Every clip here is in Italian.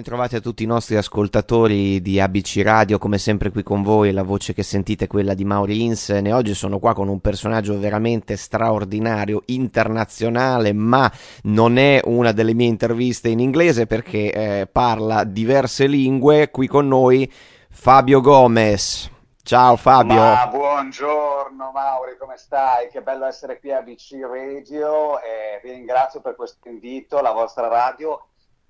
Ben trovati a tutti i nostri ascoltatori di ABC Radio, come sempre qui con voi, la voce che sentite è quella di Mauri Insen e oggi sono qua con un personaggio veramente straordinario, internazionale, ma non è una delle mie interviste in inglese perché eh, parla diverse lingue, qui con noi Fabio Gomez. Ciao Fabio. Ma buongiorno Mauri, come stai? Che bello essere qui a ABC Radio e vi ringrazio per questo invito, la vostra radio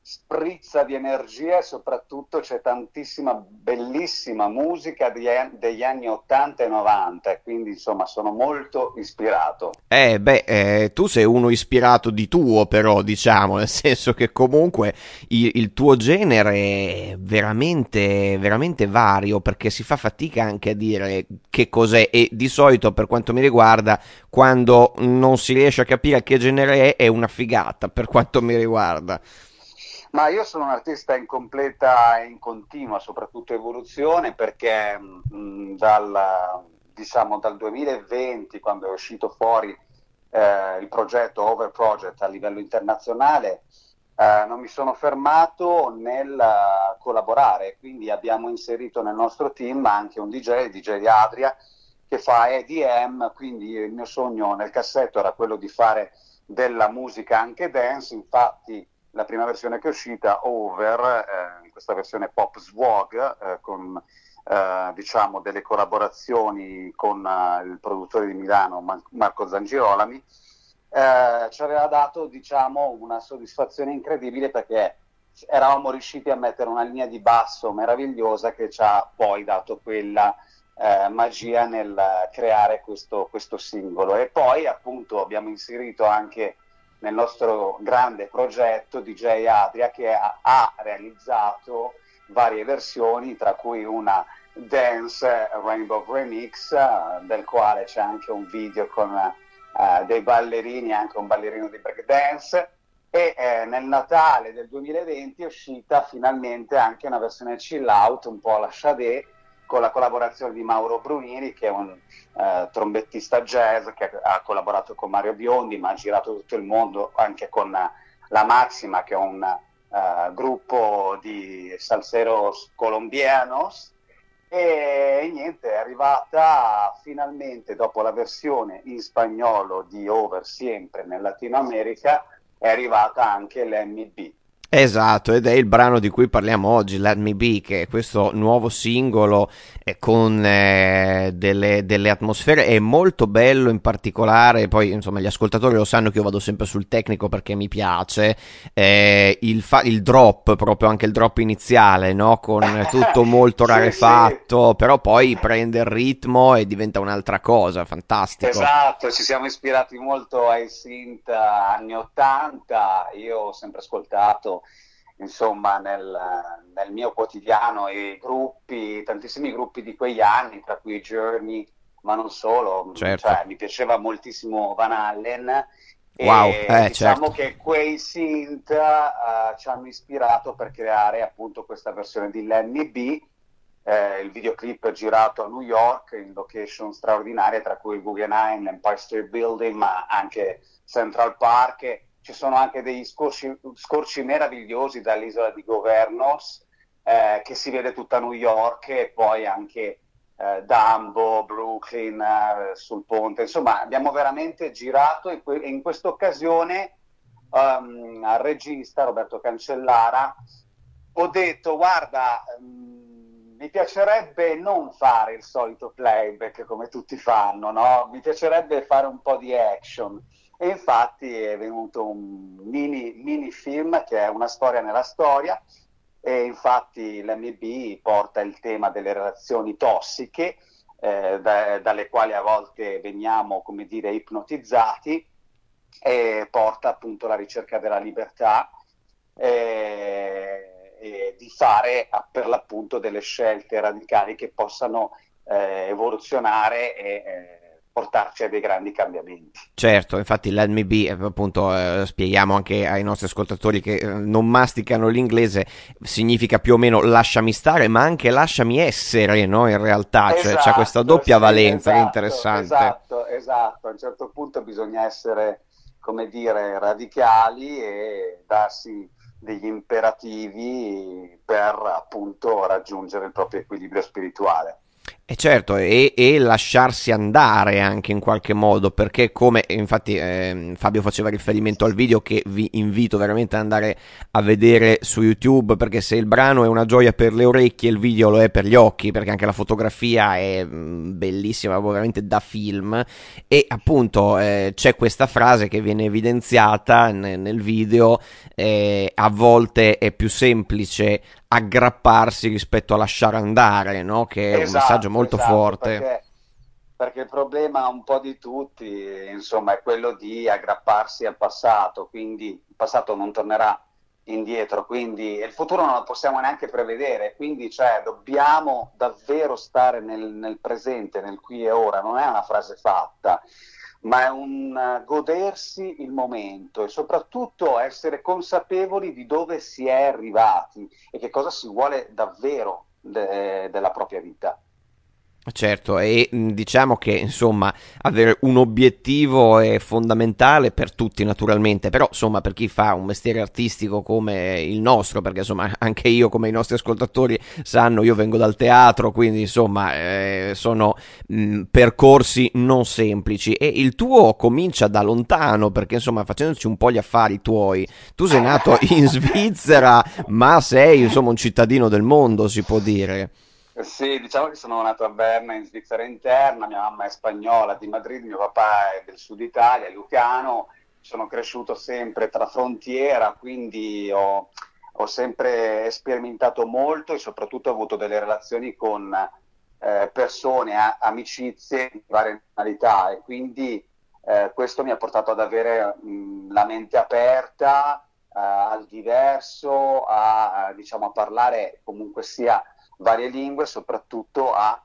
sprizza di energia e soprattutto c'è tantissima bellissima musica degli anni 80 e 90 quindi insomma sono molto ispirato. Eh beh eh, tu sei uno ispirato di tuo però diciamo nel senso che comunque il, il, tuo genere è veramente veramente vario perché si fa fatica anche a dire che cos'è. E di solito per quanto mi riguarda quando non si riesce a capire che genere è è una figata per quanto mi riguarda ma io sono un artista in completa e in continua, soprattutto evoluzione, perché mh, mm, dal, diciamo, dal 2020, quando è uscito fuori eh, il progetto Over Project a livello internazionale, eh, non mi sono fermato nel collaborare, quindi abbiamo inserito nel nostro team anche un DJ, DJ Adria, che fa EDM, quindi il mio sogno nel cassetto era quello di fare della musica anche dance, infatti la prima versione che è uscita, Over, eh, questa versione pop swag, eh, con eh, diciamo delle collaborazioni con eh, il produttore di Milano, Man- Marco Zangirolami, eh, ci aveva dato diciamo, una soddisfazione incredibile perché eravamo riusciti a mettere una linea di basso meravigliosa che ci ha poi dato quella eh, magia nel creare questo, questo singolo. E poi appunto abbiamo inserito anche nel nostro grande progetto DJ Adria che ha, realizzato varie versioni, tra cui una Dance Rainbow Remix, uh, del quale c'è anche un video con uh, dei ballerini, anche un ballerino di breakdance. E eh, nel Natale del 2020 è uscita finalmente anche una versione chill out, un po' la Shadé, con la collaborazione di Mauro Brunini, che è un eh, trombettista jazz che ha collaborato con Mario Biondi, ma ha girato tutto il mondo anche con La Maxima, che è un uh, gruppo di salseros colombianos. E niente, è arrivata finalmente dopo la versione in spagnolo di Over sempre nel Latino America, è arrivata anche l'MB Esatto, ed è il brano di cui parliamo oggi, Let Me Be, che è questo nuovo singolo eh, con eh, delle, delle, atmosfere, è molto bello in particolare, poi insomma gli ascoltatori lo sanno che io vado sempre sul tecnico perché mi piace, eh, il, fa- il, drop, proprio anche il drop iniziale, no? con tutto molto rarefatto, sì, sì. però poi prende il ritmo e diventa un'altra cosa, fantastico. Esatto, ci siamo ispirati molto ai synth anni 80, io ho sempre ascoltato insomma nel, nel, mio quotidiano i gruppi, tantissimi gruppi di quegli anni, tra cui Journey, ma non solo, certo. cioè, mi piaceva moltissimo Van Allen. Wow, e eh, diciamo certo. che quei synth uh, ci hanno ispirato per creare appunto questa versione di Lenny B. Eh, il videoclip è girato a New York in location straordinarie, tra cui Guggenheim, Empire State Building, ma anche Central Park ci sono anche degli scorci, scorci meravigliosi dall'isola di Governos, eh, che si vede tutta New York e poi anche eh, Dumbo, Brooklyn, eh, sul ponte. Insomma, abbiamo veramente girato e, in questa occasione um, al regista Roberto Cancellara ho detto, guarda, um, mi piacerebbe non fare il solito playback come tutti fanno, no? mi piacerebbe fare un po' di action e infatti è venuto un mini, mini film che è una storia nella storia e infatti l'MB porta il tema delle relazioni tossiche eh, da, dalle quali a volte veniamo, come dire, ipnotizzati e porta appunto la ricerca della libertà eh, e di fare per l'appunto delle scelte radicali che possano eh, evoluzionare e eh, portarci a dei grandi cambiamenti. Certo, infatti Me Be, appunto, eh, spieghiamo anche ai nostri ascoltatori che eh, non masticano l'inglese, significa più o meno lasciami stare, ma anche lasciami essere, no? In realtà, esatto, cioè c'è questa esatto, doppia sì, valenza esatto, interessante. Esatto, esatto, a un certo punto bisogna essere, come dire, radicali e darsi degli imperativi per appunto raggiungere il proprio equilibrio spirituale. E certo, e, e, lasciarsi andare anche in qualche modo, perché come infatti eh, Fabio faceva riferimento al video che vi invito veramente ad andare a vedere su YouTube, perché se il brano è una gioia per le orecchie, il video lo è per gli occhi, perché anche la fotografia è mm, bellissima, veramente da film, e appunto eh, c'è questa frase che viene evidenziata nel, nel video, eh, a volte è più semplice aggrapparsi rispetto a lasciare andare, no? che è esatto, un messaggio molto esatto, forte. Perché, perché, il problema un po' di tutti, insomma, è quello di aggrapparsi al passato, quindi il passato non tornerà indietro, quindi il futuro non lo possiamo neanche prevedere, quindi cioè, dobbiamo davvero stare nel, nel presente, nel qui e ora, non è una frase fatta ma è un uh, godersi il momento e soprattutto essere consapevoli di dove si è arrivati e che cosa si vuole davvero de- della propria vita. Certo, e diciamo che insomma avere un obiettivo è fondamentale per tutti naturalmente, però insomma per chi fa un mestiere artistico come il nostro, perché insomma anche io come i nostri ascoltatori sanno, io vengo dal teatro, quindi insomma eh, sono mh, percorsi non semplici e il tuo comincia da lontano perché insomma facendoci un po' gli affari tuoi, tu sei nato in Svizzera ma sei insomma un cittadino del mondo si può dire. Sì, diciamo che sono nato a Berna in Svizzera interna, mia mamma è spagnola di Madrid, mio papà è del sud Italia, lucano, sono cresciuto sempre tra frontiera, quindi ho, ho sempre sperimentato molto e soprattutto ho avuto delle relazioni con eh, persone, a, amicizie di varie nazionalità e quindi eh, questo mi ha portato ad avere mh, la mente aperta eh, al diverso, a, a, diciamo, a parlare comunque sia varie lingue, soprattutto a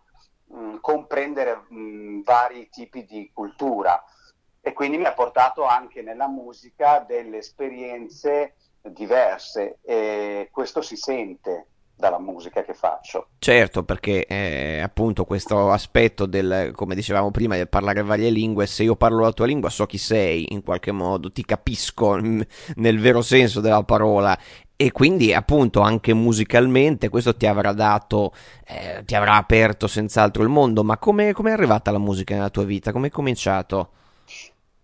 mh, mm, comprendere mh, mm, vari tipi di cultura. E quindi mi ha portato anche nella musica delle esperienze diverse e questo si sente dalla musica che faccio. Certo, perché eh, appunto questo aspetto del, come dicevamo prima, del parlare varie lingue, se io parlo la tua lingua so chi sei in qualche modo, ti capisco nel vero senso della parola e quindi appunto anche musicalmente questo ti avrà dato, eh, ti avrà aperto senz'altro il mondo, ma come è arrivata la musica nella tua vita? Come hai cominciato?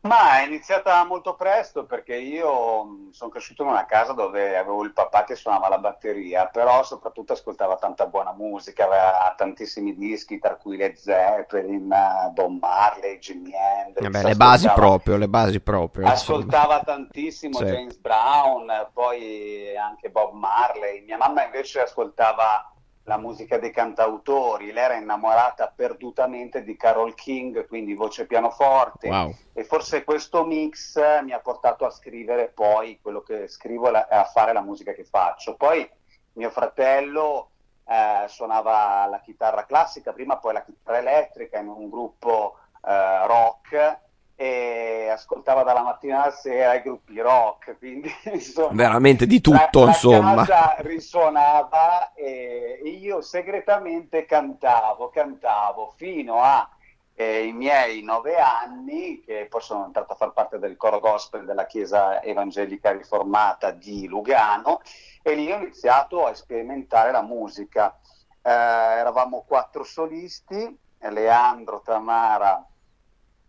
Ma è iniziata molto presto perché io mm, sono cresciuto in una casa dove avevo il papà che suonava la batteria, però soprattutto ascoltava tanta buona musica, aveva tantissimi dischi, tra cui Led Zeppelin, Bob Marley, Jimi Hendrix. Vabbè, le basi proprio, le basi proprio. Ascoltava insomma. tantissimo sì. James Brown, poi anche Bob Marley. Mia mamma invece ascoltava la musica dei cantautori, lei era innamorata perdutamente di Carol King, quindi voce pianoforte wow. e forse questo mix mi ha portato a scrivere poi quello che scrivo e a fare la musica che faccio. Poi mio fratello eh, suonava la chitarra classica, prima poi la chitarra elettrica in un gruppo eh, rock e ascoltava dalla mattina alla sera i gruppi rock, quindi insomma, veramente di tutto, la, insomma. La casa risuonava e io segretamente cantavo, cantavo fino a eh, i miei nove anni, che poi sono entrato a far parte del coro gospel della Chiesa Evangelica Riformata di Lugano e lì ho iniziato a sperimentare la musica. Eh, eravamo quattro solisti, Leandro, Tamara,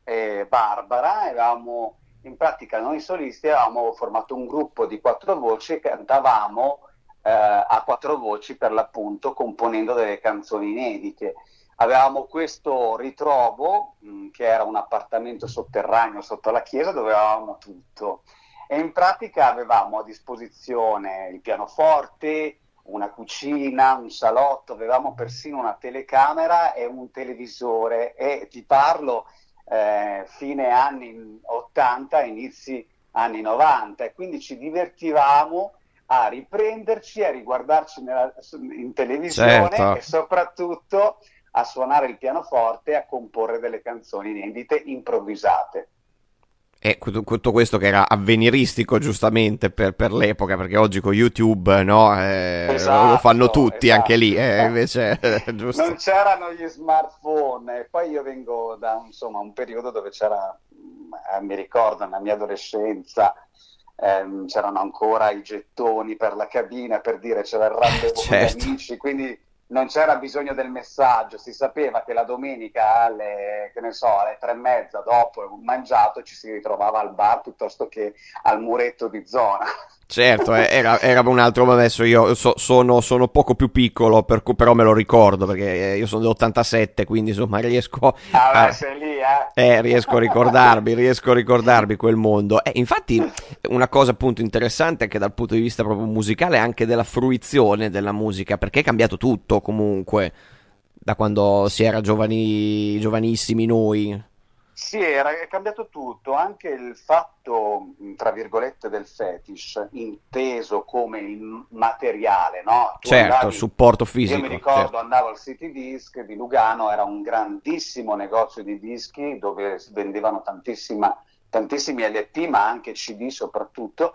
e Barbara, eravamo in pratica noi solisti avevamo formato un gruppo di quattro voci e cantavamo eh, a quattro voci per l'appunto componendo delle canzoni inedite. Avevamo questo ritrovo mh, mm, che era un appartamento sotterraneo sotto la chiesa dove avevamo tutto e in pratica avevamo a disposizione il pianoforte, una cucina, un salotto, avevamo persino una telecamera e un televisore e ti parlo eh, fine anni 80, inizi anni 90 e quindi ci divertivamo a riprenderci, a riguardarci nella, in televisione certo. e soprattutto a suonare il pianoforte e a comporre delle canzoni inedite improvvisate. E tutto questo che era avveniristico giustamente per, per l'epoca, perché oggi con YouTube no, eh, esatto, lo fanno tutti esatto. anche lì, eh, invece giusto. Non c'erano gli smartphone, e poi io vengo da insomma, un periodo dove c'era, eh, mi ricordo, nella mia adolescenza, ehm, c'erano ancora i gettoni per la cabina per dire c'era il rendezvous certo. con gli amici, quindi non c'era bisogno del messaggio, si sapeva che la domenica alle, che so, alle tre e mezza dopo un mangiato ci si ritrovava al bar piuttosto che al muretto di zona. Certo, eh, era, era, un altro, adesso io so, sono, sono, poco più piccolo, per, però me lo ricordo perché eh, io sono dell'87, quindi insomma riesco ah, a, lì, eh? Eh, riesco a ricordarmi, riesco a ricordarmi quel mondo. Eh, infatti una cosa appunto interessante anche dal punto di vista proprio musicale, anche della fruizione della musica, perché è cambiato tutto comunque da quando si era giovani, giovanissimi noi. Sì, era, è cambiato tutto, anche il fatto, tra virgolette, del fetish, inteso come il materiale, no? Tu certo, andavi, supporto fisico. Io mi ricordo, certo. andavo al City Disc di Lugano, era un grandissimo negozio di dischi dove vendevano tantissimi LP, ma anche CD soprattutto,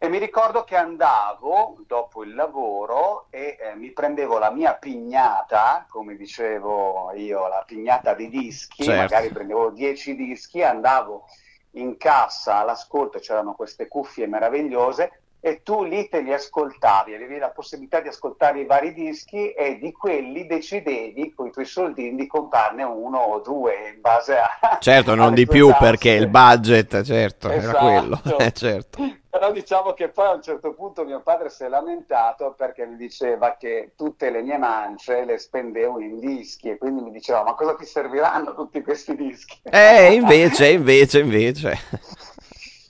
e mi ricordo che andavo dopo il lavoro e eh, mi prendevo la mia pignata, come dicevo io, la pignata di dischi, certo. magari prendevo 10 dischi, andavo in cassa all'ascolto, c'erano queste cuffie meravigliose e tu lì te li ascoltavi, avevi la possibilità di ascoltare i vari dischi e di quelli decidevi con i tuoi soldini di comprarne uno o due in base a... Certo, non di più tasse. perché il budget, certo, esatto. era quello. Eh, certo. Però diciamo che poi a un certo punto mio padre si è lamentato perché mi diceva che tutte le mie mance le spendevo in dischi e quindi mi diceva ma cosa ti serviranno tutti questi dischi? Eh, invece, invece, invece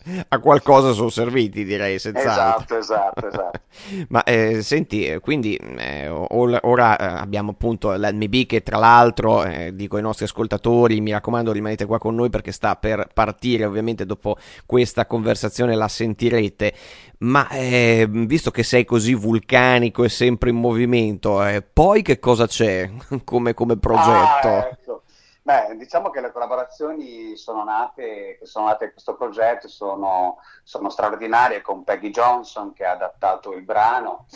a qualcosa sono serviti, direi, senz'altro. Esatto, esatto, esatto. Ma eh, senti, eh, quindi eh, ora eh, abbiamo appunto Be che tra l'altro, eh, dico ai nostri ascoltatori, mi raccomando rimanete qua con noi perché sta per partire, ovviamente dopo questa conversazione la sentirete. Ma eh, visto che sei così vulcanico e sempre in movimento, poi che cosa c'è come, come progetto? Ah, ecco. Beh, diciamo che le collaborazioni sono nate, sono nate in questo progetto, sono, sono, straordinarie con Peggy Johnson che ha adattato il brano,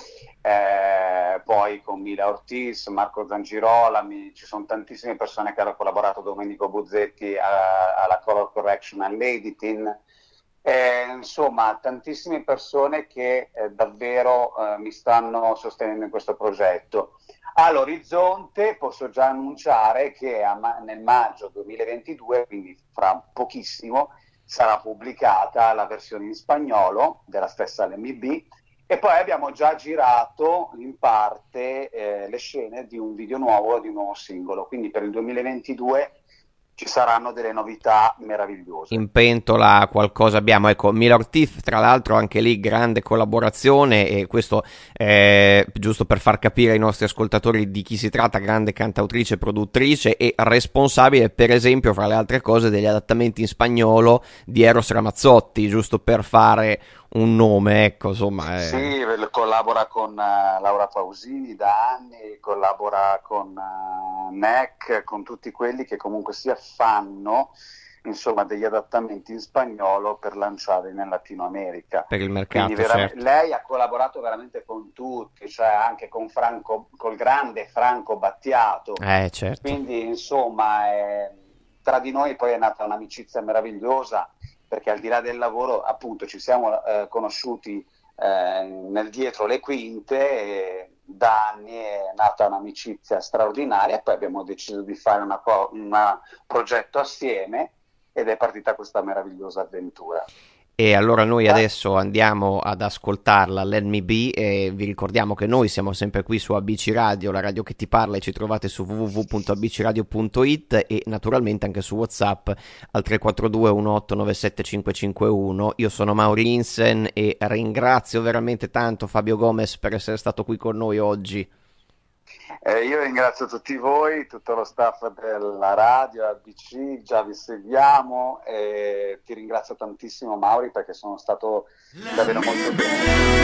eh, poi con Mila Ortiz, Marco Zangirolami, ci sono tantissime persone che hanno collaborato, Domenico Buzzetti alla Color Correction all'editing, eh, insomma tantissime persone che eh, davvero eh, mi stanno sostenendo in questo progetto. All'orizzonte posso già annunciare che ma- nel maggio 2022, quindi fra pochissimo, sarà pubblicata la versione in spagnolo della stessa LMB e poi abbiamo già girato in parte eh, le scene di un video nuovo, di un nuovo singolo, quindi per il 2022 ci saranno delle novità meravigliose. In pentola qualcosa abbiamo, ecco, Miller Teeth, tra l'altro anche lì grande collaborazione e questo è giusto per far capire ai nostri ascoltatori di chi si tratta, grande cantautrice, produttrice e responsabile per esempio fra le altre cose degli adattamenti in spagnolo di Eros Ramazzotti, giusto per fare un nome, ecco, insomma. È... Sì, collabora con uh, Laura Pausini da anni, collabora con uh, NEC, con tutti quelli che comunque sia fanno insomma degli adattamenti in spagnolo per lanciare in Latino America. Per il mercato, vera- certo. Lei ha collaborato veramente con tutti, cioè anche con Franco, col grande Franco Battiato. Eh, certo. Quindi insomma è, tra di noi poi è nata un'amicizia meravigliosa perché al di là del lavoro appunto ci siamo eh, conosciuti eh, nel dietro le quinte da anni è nata un'amicizia straordinaria poi abbiamo deciso di fare un progetto assieme ed è partita questa meravigliosa avventura. E allora noi adesso andiamo ad ascoltarla, Let Me Be, e vi ricordiamo che noi siamo sempre qui su ABC Radio, la radio che ti parla, e ci trovate su www.abcradio.it e naturalmente anche su WhatsApp al 342 1897 551. Io sono Mauri Insen e ringrazio veramente tanto Fabio Gomez per essere stato qui con noi oggi. Eh, io ringrazio tutti voi, tutto lo staff della radio, ABC, già vi seguiamo e ti ringrazio tantissimo Mauri perché sono stato davvero molto bene.